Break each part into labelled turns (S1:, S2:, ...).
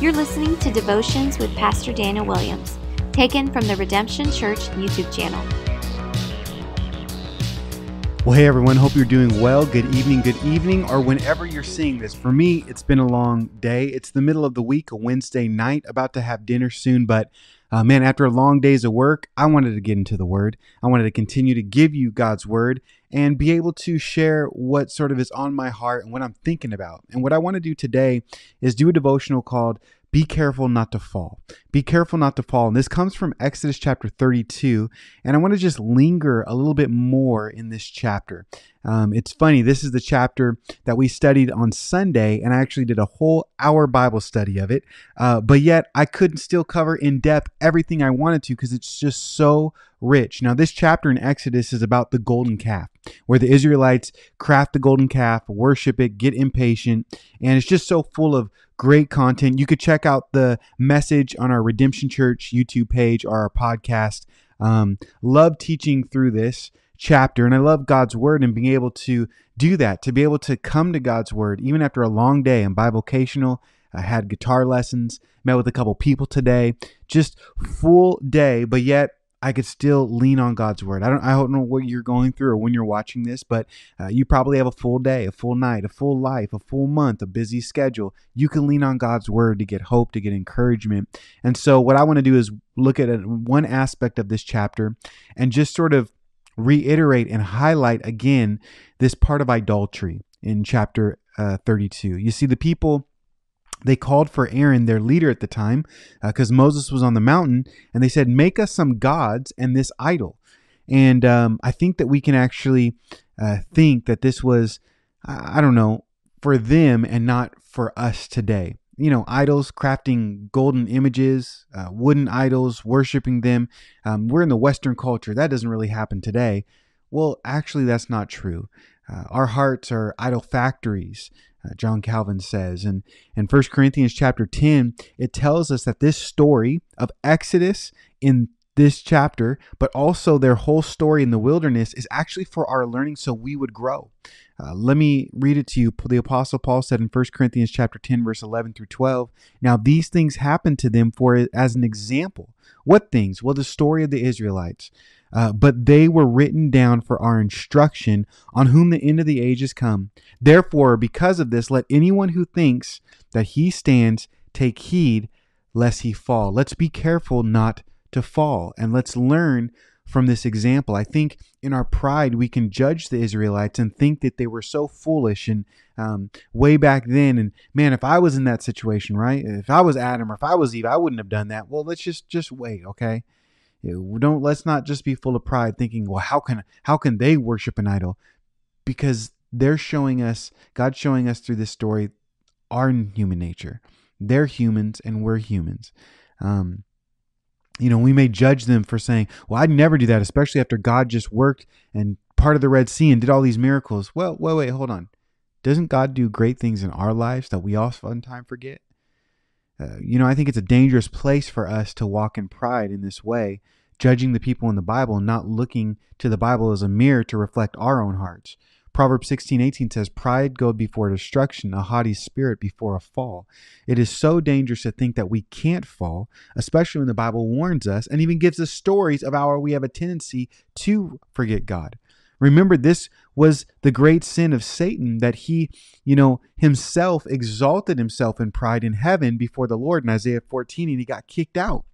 S1: You're listening to Devotions with Pastor Daniel Williams, taken from the Redemption Church YouTube channel.
S2: Well, hey everyone, hope you're doing well. Good evening, good evening, or whenever you're seeing this. For me, it's been a long day. It's the middle of the week, a Wednesday night, about to have dinner soon, but uh, man, after long days of work, I wanted to get into the Word. I wanted to continue to give you God's Word and be able to share what sort of is on my heart and what I'm thinking about. And what I want to do today is do a devotional called be careful not to fall. Be careful not to fall. And this comes from Exodus chapter 32. And I want to just linger a little bit more in this chapter. Um, it's funny, this is the chapter that we studied on Sunday, and I actually did a whole hour Bible study of it. Uh, but yet, I couldn't still cover in depth everything I wanted to because it's just so rich. Now, this chapter in Exodus is about the golden calf, where the Israelites craft the golden calf, worship it, get impatient, and it's just so full of great content. You could check out the message on our Redemption Church YouTube page or our podcast. Um, love teaching through this chapter, and I love God's word and being able to do that, to be able to come to God's word even after a long day in bivocational. I had guitar lessons, met with a couple people today, just full day, but yet I could still lean on God's word. I don't I don't know what you're going through or when you're watching this, but uh, you probably have a full day, a full night, a full life, a full month, a busy schedule. You can lean on God's word to get hope, to get encouragement. And so what I want to do is look at one aspect of this chapter and just sort of reiterate and highlight again this part of idolatry in chapter uh, 32. You see the people they called for Aaron, their leader at the time, because uh, Moses was on the mountain, and they said, Make us some gods and this idol. And um, I think that we can actually uh, think that this was, I don't know, for them and not for us today. You know, idols, crafting golden images, uh, wooden idols, worshiping them. Um, we're in the Western culture. That doesn't really happen today. Well, actually, that's not true. Uh, our hearts are idol factories uh, John Calvin says. And in 1 Corinthians chapter 10, it tells us that this story of Exodus in this chapter, but also their whole story in the wilderness is actually for our learning so we would grow. Uh, let me read it to you. The apostle Paul said in 1 Corinthians chapter 10 verse 11 through 12, "Now these things happened to them for as an example. What things? Well, the story of the Israelites. Uh, but they were written down for our instruction, on whom the end of the age is come. Therefore, because of this, let anyone who thinks that he stands take heed lest he fall. Let's be careful not to fall, and let's learn from this example. I think in our pride, we can judge the Israelites and think that they were so foolish and um, way back then. And man, if I was in that situation, right? If I was Adam or if I was Eve, I wouldn't have done that. Well, let's just just wait, okay? don't let's not just be full of pride thinking well how can how can they worship an idol because they're showing us god's showing us through this story our human nature they're humans and we're humans um, you know we may judge them for saying well i'd never do that especially after god just worked and part of the red sea and did all these miracles. Well wait wait hold on. Doesn't god do great things in our lives that we oftentimes forget? Uh, you know, I think it's a dangerous place for us to walk in pride in this way, judging the people in the Bible and not looking to the Bible as a mirror to reflect our own hearts. Proverbs 16, 18 says, Pride goeth before destruction, a haughty spirit before a fall. It is so dangerous to think that we can't fall, especially when the Bible warns us and even gives us stories of how we have a tendency to forget God. Remember, this was the great sin of Satan that he, you know, himself exalted himself in pride in heaven before the Lord in Isaiah 14 and he got kicked out.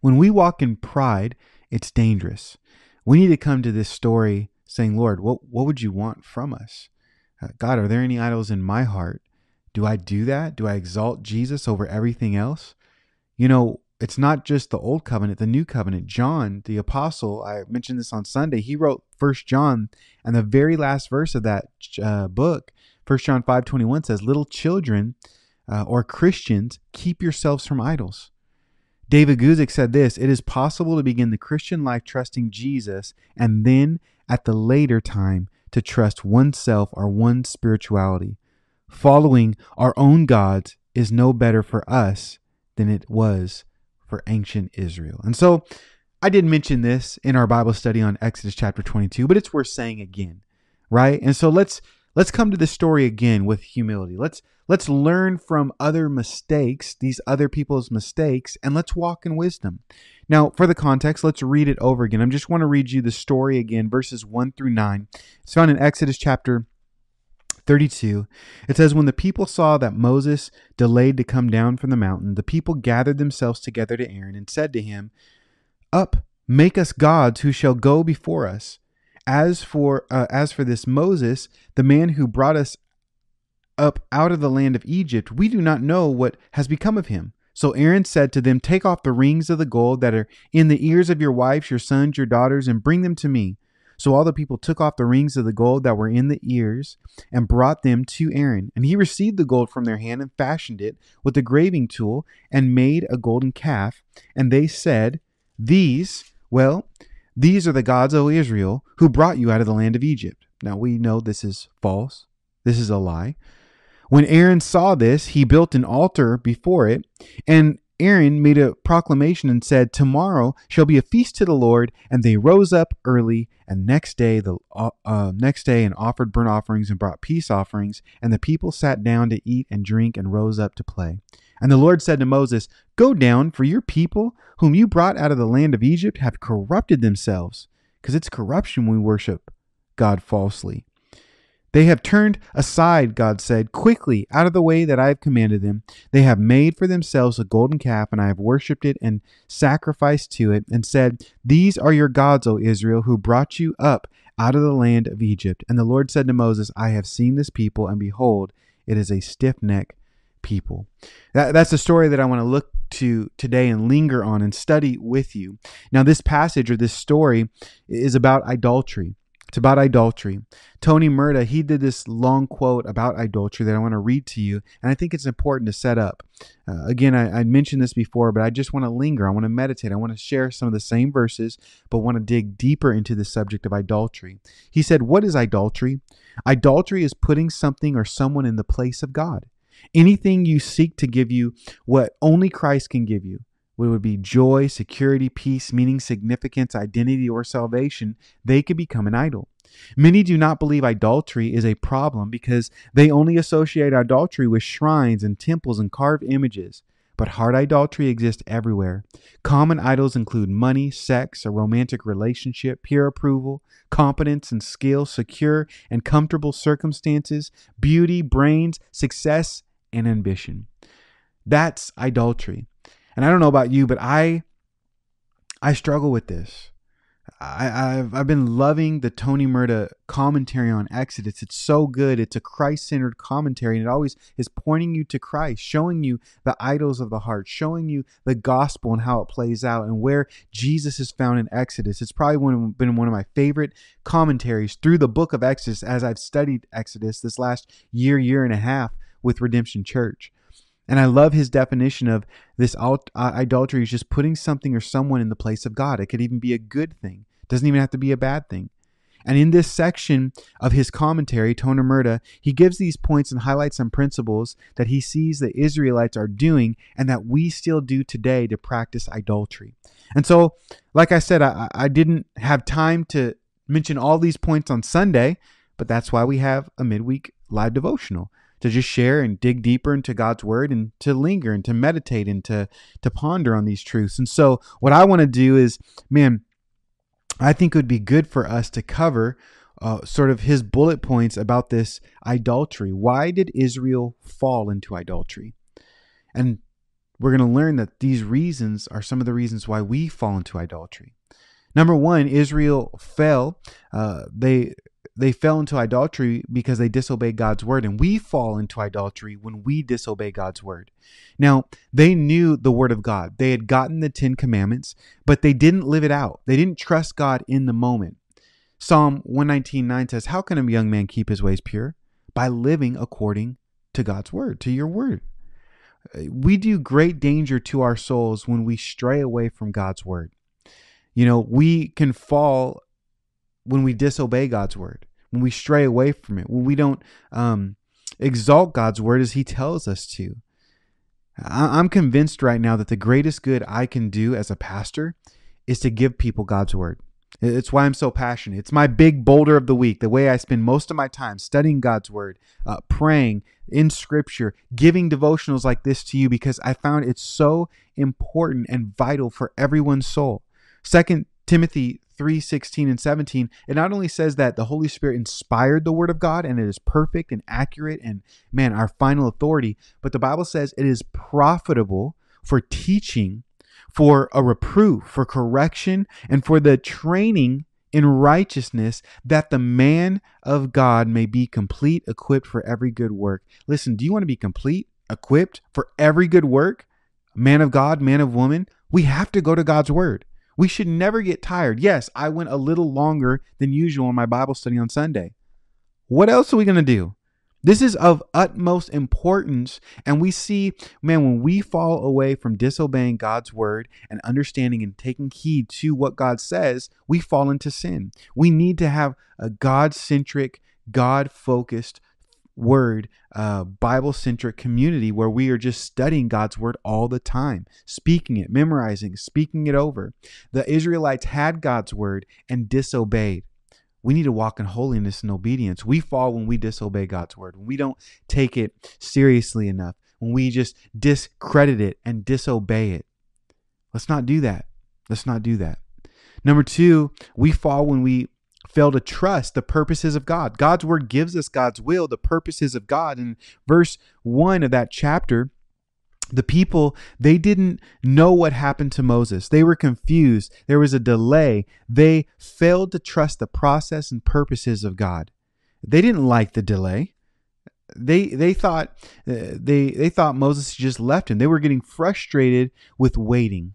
S2: When we walk in pride, it's dangerous. We need to come to this story saying, Lord, what, what would you want from us? Uh, God, are there any idols in my heart? Do I do that? Do I exalt Jesus over everything else? You know, it's not just the old covenant, the new covenant. John, the apostle, I mentioned this on Sunday, he wrote First John, and the very last verse of that uh, book, First John 5 21 says, Little children uh, or Christians, keep yourselves from idols. David Guzik said this It is possible to begin the Christian life trusting Jesus and then at the later time to trust oneself or one's spirituality. Following our own gods is no better for us than it was for ancient Israel. And so I did mention this in our Bible study on Exodus chapter 22, but it's worth saying again, right? And so let's let's come to this story again with humility. Let's let's learn from other mistakes, these other people's mistakes, and let's walk in wisdom. Now, for the context, let's read it over again. I just want to read you the story again, verses 1 through 9. It's found in Exodus chapter 32. It says, When the people saw that Moses delayed to come down from the mountain, the people gathered themselves together to Aaron and said to him, Up, make us gods who shall go before us. As for uh, as for this Moses, the man who brought us up out of the land of Egypt, we do not know what has become of him. So Aaron said to them, Take off the rings of the gold that are in the ears of your wives, your sons, your daughters, and bring them to me. So all the people took off the rings of the gold that were in the ears and brought them to Aaron. And he received the gold from their hand and fashioned it with a graving tool and made a golden calf. And they said, These, well, these are the gods, O Israel, who brought you out of the land of Egypt. Now we know this is false. This is a lie. When Aaron saw this, he built an altar before it, and Aaron made a proclamation and said, "Tomorrow shall be a feast to the Lord." And they rose up early, and next day the uh, uh, next day and offered burnt offerings and brought peace offerings. And the people sat down to eat and drink and rose up to play. And the Lord said to Moses, Go down, for your people, whom you brought out of the land of Egypt, have corrupted themselves, because it's corruption we worship God falsely. They have turned aside, God said, quickly out of the way that I have commanded them. They have made for themselves a golden calf, and I have worshipped it and sacrificed to it, and said, These are your gods, O Israel, who brought you up out of the land of Egypt. And the Lord said to Moses, I have seen this people, and behold, it is a stiff neck people. That, that's the story that I want to look to today and linger on and study with you. Now, this passage or this story is about idolatry. It's about idolatry. Tony Merida, he did this long quote about idolatry that I want to read to you, and I think it's important to set up. Uh, again, I, I mentioned this before, but I just want to linger. I want to meditate. I want to share some of the same verses, but want to dig deeper into the subject of idolatry. He said, What is idolatry? Idolatry is putting something or someone in the place of God. Anything you seek to give you what only Christ can give you, what would be joy, security, peace, meaning, significance, identity, or salvation, they could become an idol. Many do not believe idolatry is a problem because they only associate idolatry with shrines and temples and carved images. But heart idolatry exists everywhere. Common idols include money, sex, a romantic relationship, peer approval, competence and skill, secure and comfortable circumstances, beauty, brains, success, and ambition. That's idolatry. And I don't know about you, but I I struggle with this. I, have I've been loving the Tony Merida commentary on Exodus. It's so good. It's a Christ centered commentary, and it always is pointing you to Christ, showing you the idols of the heart, showing you the gospel and how it plays out, and where Jesus is found in Exodus. It's probably one, been one of my favorite commentaries through the book of Exodus as I've studied Exodus this last year, year and a half with Redemption Church. And I love his definition of this uh, idolatry is just putting something or someone in the place of God. It could even be a good thing. It doesn't even have to be a bad thing. And in this section of his commentary, Tony Merida, he gives these points and highlights some principles that he sees the Israelites are doing and that we still do today to practice idolatry. And so, like I said, I, I didn't have time to mention all these points on Sunday, but that's why we have a midweek live devotional to just share and dig deeper into God's word and to linger and to meditate and to to ponder on these truths. And so what I want to do is, man, I think it would be good for us to cover uh, sort of his bullet points about this idolatry. Why did Israel fall into idolatry? And we're going to learn that these reasons are some of the reasons why we fall into idolatry. Number one, Israel fell. Uh, they they fell into idolatry because they disobeyed God's word. And we fall into idolatry when we disobey God's word. Now, they knew the word of God. They had gotten the Ten Commandments, but they didn't live it out. They didn't trust God in the moment. Psalm 119.9 says, How can a young man keep his ways pure? By living according to God's word, to your word. We do great danger to our souls when we stray away from God's word. You know, we can fall when we disobey God's word, when we stray away from it, when we don't um, exalt God's word as He tells us to. I'm convinced right now that the greatest good I can do as a pastor is to give people God's word. It's why I'm so passionate. It's my big boulder of the week, the way I spend most of my time studying God's word, uh, praying in scripture, giving devotionals like this to you because I found it's so important and vital for everyone's soul. Second Timothy 3 16 and 17, it not only says that the Holy Spirit inspired the Word of God and it is perfect and accurate and, man, our final authority, but the Bible says it is profitable for teaching, for a reproof, for correction, and for the training in righteousness, that the man of God may be complete, equipped for every good work. Listen, do you want to be complete, equipped for every good work? Man of God, man of woman, we have to go to God's Word. We should never get tired. Yes, I went a little longer than usual in my Bible study on Sunday. What else are we going to do? This is of utmost importance. And we see, man, when we fall away from disobeying God's word and understanding and taking heed to what God says, we fall into sin. We need to have a God centric, God focused word, uh, Bible centric community where we are just studying God's word all the time, speaking it, memorizing, speaking it over. The Israelites had God's word and disobeyed. We need to walk in holiness and obedience. We fall when we disobey God's word, when we don't take it seriously enough, when we just discredit it and disobey it. Let's not do that. Let's not do that. Number two, we fall when we fail to trust the purposes of God. God's word gives us God's will, the purposes of God. In verse 1 of that chapter, the people they didn't know what happened to Moses. They were confused. There was a delay. They failed to trust the process and purposes of God. They didn't like the delay. They they thought uh, they they thought Moses just left him. They were getting frustrated with waiting.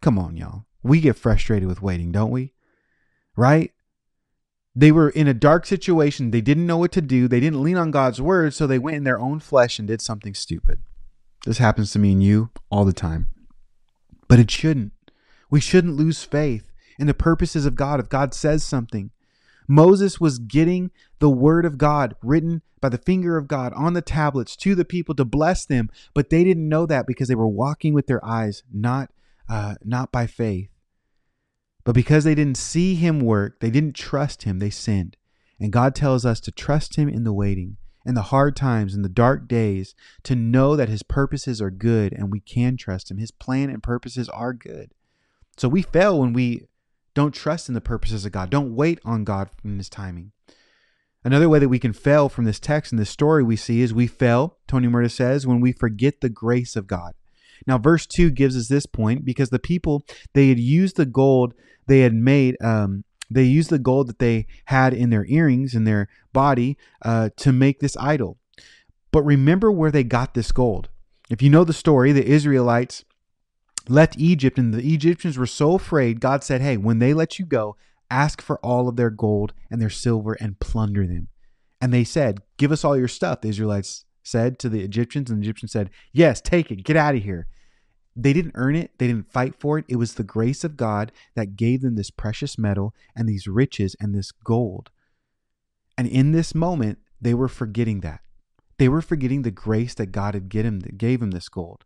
S2: Come on, y'all. We get frustrated with waiting, don't we? Right? They were in a dark situation. They didn't know what to do. They didn't lean on God's word, so they went in their own flesh and did something stupid. This happens to me and you all the time. But it shouldn't. We shouldn't lose faith in the purposes of God if God says something. Moses was getting the word of God written by the finger of God on the tablets to the people to bless them, but they didn't know that because they were walking with their eyes, not uh, not by faith. But because they didn't see him work, they didn't trust him, they sinned. And God tells us to trust him in the waiting, in the hard times, in the dark days, to know that his purposes are good and we can trust him. His plan and purposes are good. So we fail when we don't trust in the purposes of God. Don't wait on God in his timing. Another way that we can fail from this text and this story we see is we fail, Tony Merida says, when we forget the grace of God. Now, verse 2 gives us this point because the people, they had used the gold they had made, um, they used the gold that they had in their earrings, in their body, uh, to make this idol. But remember where they got this gold. If you know the story, the Israelites left Egypt, and the Egyptians were so afraid, God said, Hey, when they let you go, ask for all of their gold and their silver and plunder them. And they said, Give us all your stuff. The Israelites said to the Egyptians, and the Egyptians said, Yes, take it, get out of here. They didn't earn it, they didn't fight for it. It was the grace of God that gave them this precious metal and these riches and this gold. And in this moment, they were forgetting that. They were forgetting the grace that God had him, that gave them this gold.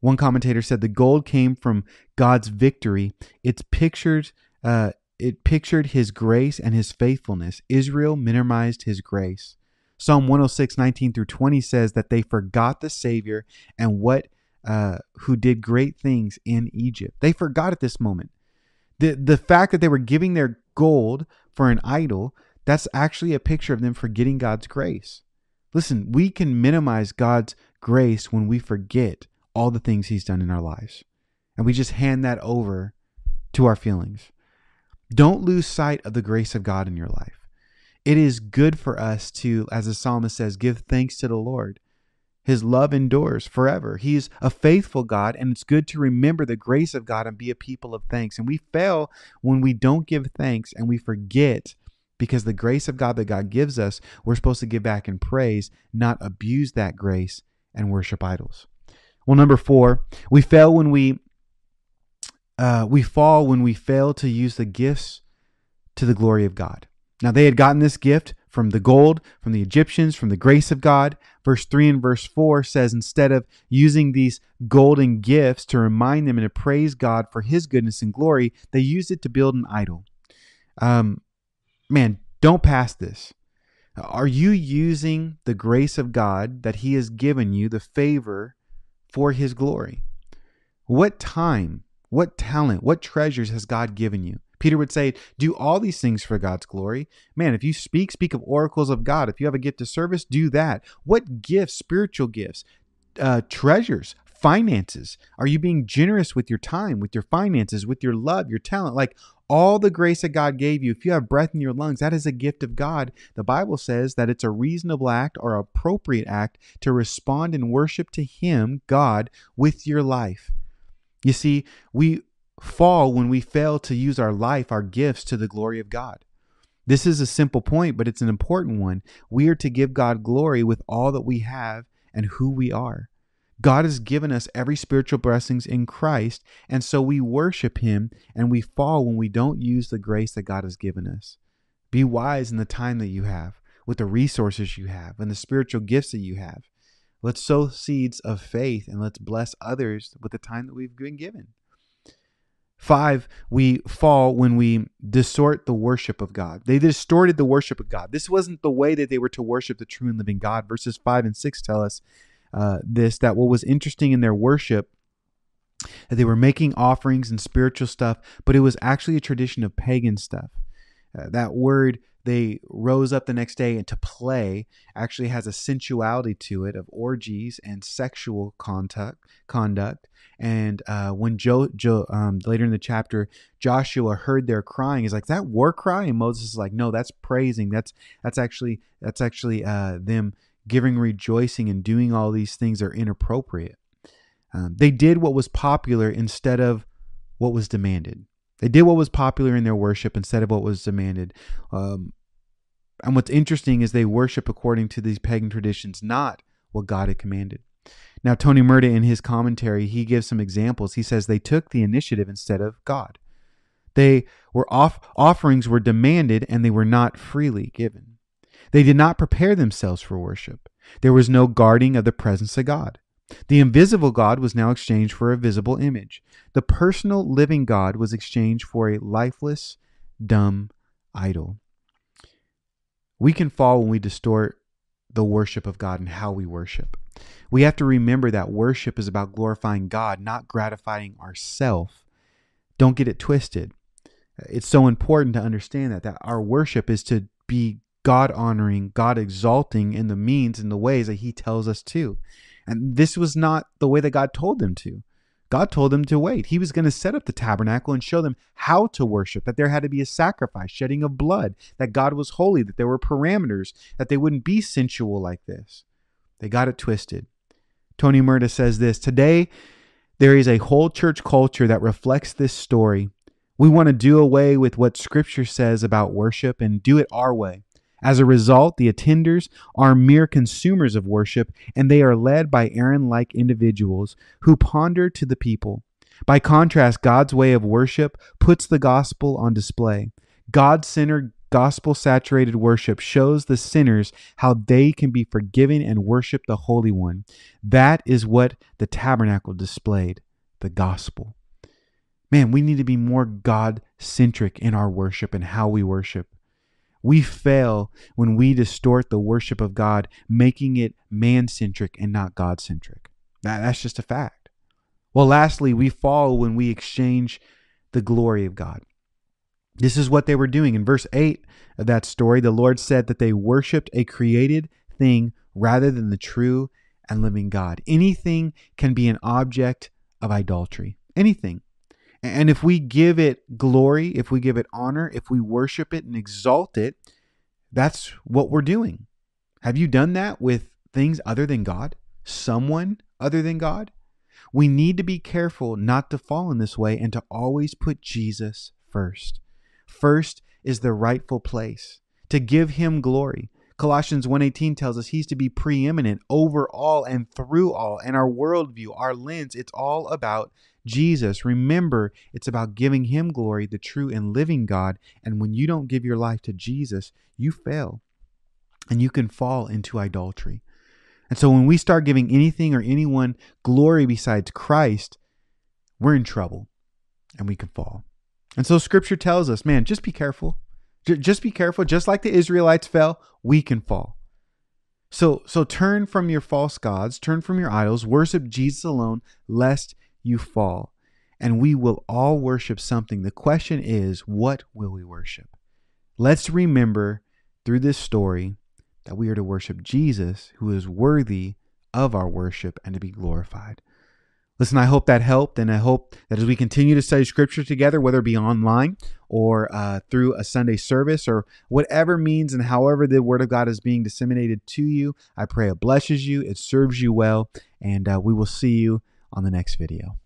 S2: One commentator said the gold came from God's victory. It's pictured, uh, it pictured His grace and His faithfulness. Israel minimized His grace. Psalm 106, 19 through 20 says that they forgot the Savior and what uh, who did great things in Egypt. They forgot at this moment. The, the fact that they were giving their gold for an idol, that's actually a picture of them forgetting God's grace. Listen, we can minimize God's grace when we forget all the things He's done in our lives. And we just hand that over to our feelings. Don't lose sight of the grace of God in your life. It is good for us to, as the psalmist says, give thanks to the Lord. His love endures forever. He's a faithful God, and it's good to remember the grace of God and be a people of thanks. And we fail when we don't give thanks and we forget because the grace of God that God gives us, we're supposed to give back in praise, not abuse that grace and worship idols. Well, number four, we fail when we uh, we fall when we fail to use the gifts to the glory of God. Now, they had gotten this gift from the gold, from the Egyptians, from the grace of God. Verse 3 and verse 4 says instead of using these golden gifts to remind them and to praise God for his goodness and glory, they used it to build an idol. Um, man, don't pass this. Are you using the grace of God that he has given you, the favor for his glory? What time, what talent, what treasures has God given you? Peter would say, Do all these things for God's glory. Man, if you speak, speak of oracles of God. If you have a gift of service, do that. What gifts, spiritual gifts, uh, treasures, finances? Are you being generous with your time, with your finances, with your love, your talent? Like all the grace that God gave you, if you have breath in your lungs, that is a gift of God. The Bible says that it's a reasonable act or appropriate act to respond in worship to Him, God, with your life. You see, we fall when we fail to use our life, our gifts to the glory of God. This is a simple point, but it's an important one. We are to give God glory with all that we have and who we are. God has given us every spiritual blessings in Christ, and so we worship him and we fall when we don't use the grace that God has given us. Be wise in the time that you have, with the resources you have, and the spiritual gifts that you have. Let's sow seeds of faith and let's bless others with the time that we've been given. Five, we fall when we distort the worship of God. They distorted the worship of God. This wasn't the way that they were to worship the true and living God. Verses five and six tell us uh, this that what was interesting in their worship that they were making offerings and spiritual stuff, but it was actually a tradition of pagan stuff. Uh, that word they rose up the next day and to play actually has a sensuality to it of orgies and sexual contact conduct and uh, when Joe, Joe um, later in the chapter, Joshua heard their crying, he's like, "That war cry," and Moses is like, "No, that's praising. That's that's actually that's actually uh, them giving rejoicing and doing all these things are inappropriate." Um, they did what was popular instead of what was demanded. They did what was popular in their worship instead of what was demanded. Um, and what's interesting is they worship according to these pagan traditions, not what God had commanded. Now, Tony Merida, in his commentary, he gives some examples. He says they took the initiative instead of God. They were off offerings were demanded and they were not freely given. They did not prepare themselves for worship. There was no guarding of the presence of God. The invisible God was now exchanged for a visible image. The personal living God was exchanged for a lifeless, dumb idol. We can fall when we distort the worship of God and how we worship. We have to remember that worship is about glorifying God, not gratifying ourself. Don't get it twisted. It's so important to understand that that our worship is to be God honoring, God exalting in the means and the ways that he tells us to. And this was not the way that God told them to. God told them to wait. He was going to set up the tabernacle and show them how to worship, that there had to be a sacrifice, shedding of blood, that God was holy, that there were parameters, that they wouldn't be sensual like this. They got it twisted. Tony Merida says this Today, there is a whole church culture that reflects this story. We want to do away with what Scripture says about worship and do it our way. As a result, the attenders are mere consumers of worship, and they are led by Aaron like individuals who ponder to the people. By contrast, God's way of worship puts the gospel on display. God centered, gospel saturated worship shows the sinners how they can be forgiven and worship the Holy One. That is what the tabernacle displayed the gospel. Man, we need to be more God centric in our worship and how we worship. We fail when we distort the worship of God, making it man centric and not God centric. That, that's just a fact. Well, lastly, we fall when we exchange the glory of God. This is what they were doing. In verse 8 of that story, the Lord said that they worshiped a created thing rather than the true and living God. Anything can be an object of idolatry. Anything. And if we give it glory, if we give it honor, if we worship it and exalt it, that's what we're doing. Have you done that with things other than God? Someone other than God? We need to be careful not to fall in this way and to always put Jesus first. First is the rightful place, to give him glory. Colossians 1:18 tells us he's to be preeminent over all and through all. And our worldview, our lens, it's all about Jesus. Remember, it's about giving him glory, the true and living God. And when you don't give your life to Jesus, you fail. and you can fall into idolatry. And so when we start giving anything or anyone glory besides Christ, we're in trouble and we can fall. And so scripture tells us, man, just be careful. J- just be careful. Just like the Israelites fell, we can fall. So so turn from your false gods, turn from your idols, worship Jesus alone, lest you fall. And we will all worship something. The question is, what will we worship? Let's remember through this story that we are to worship Jesus, who is worthy of our worship and to be glorified. Listen, I hope that helped, and I hope that as we continue to study Scripture together, whether it be online or uh, through a Sunday service or whatever means and however the Word of God is being disseminated to you, I pray it blesses you, it serves you well, and uh, we will see you on the next video.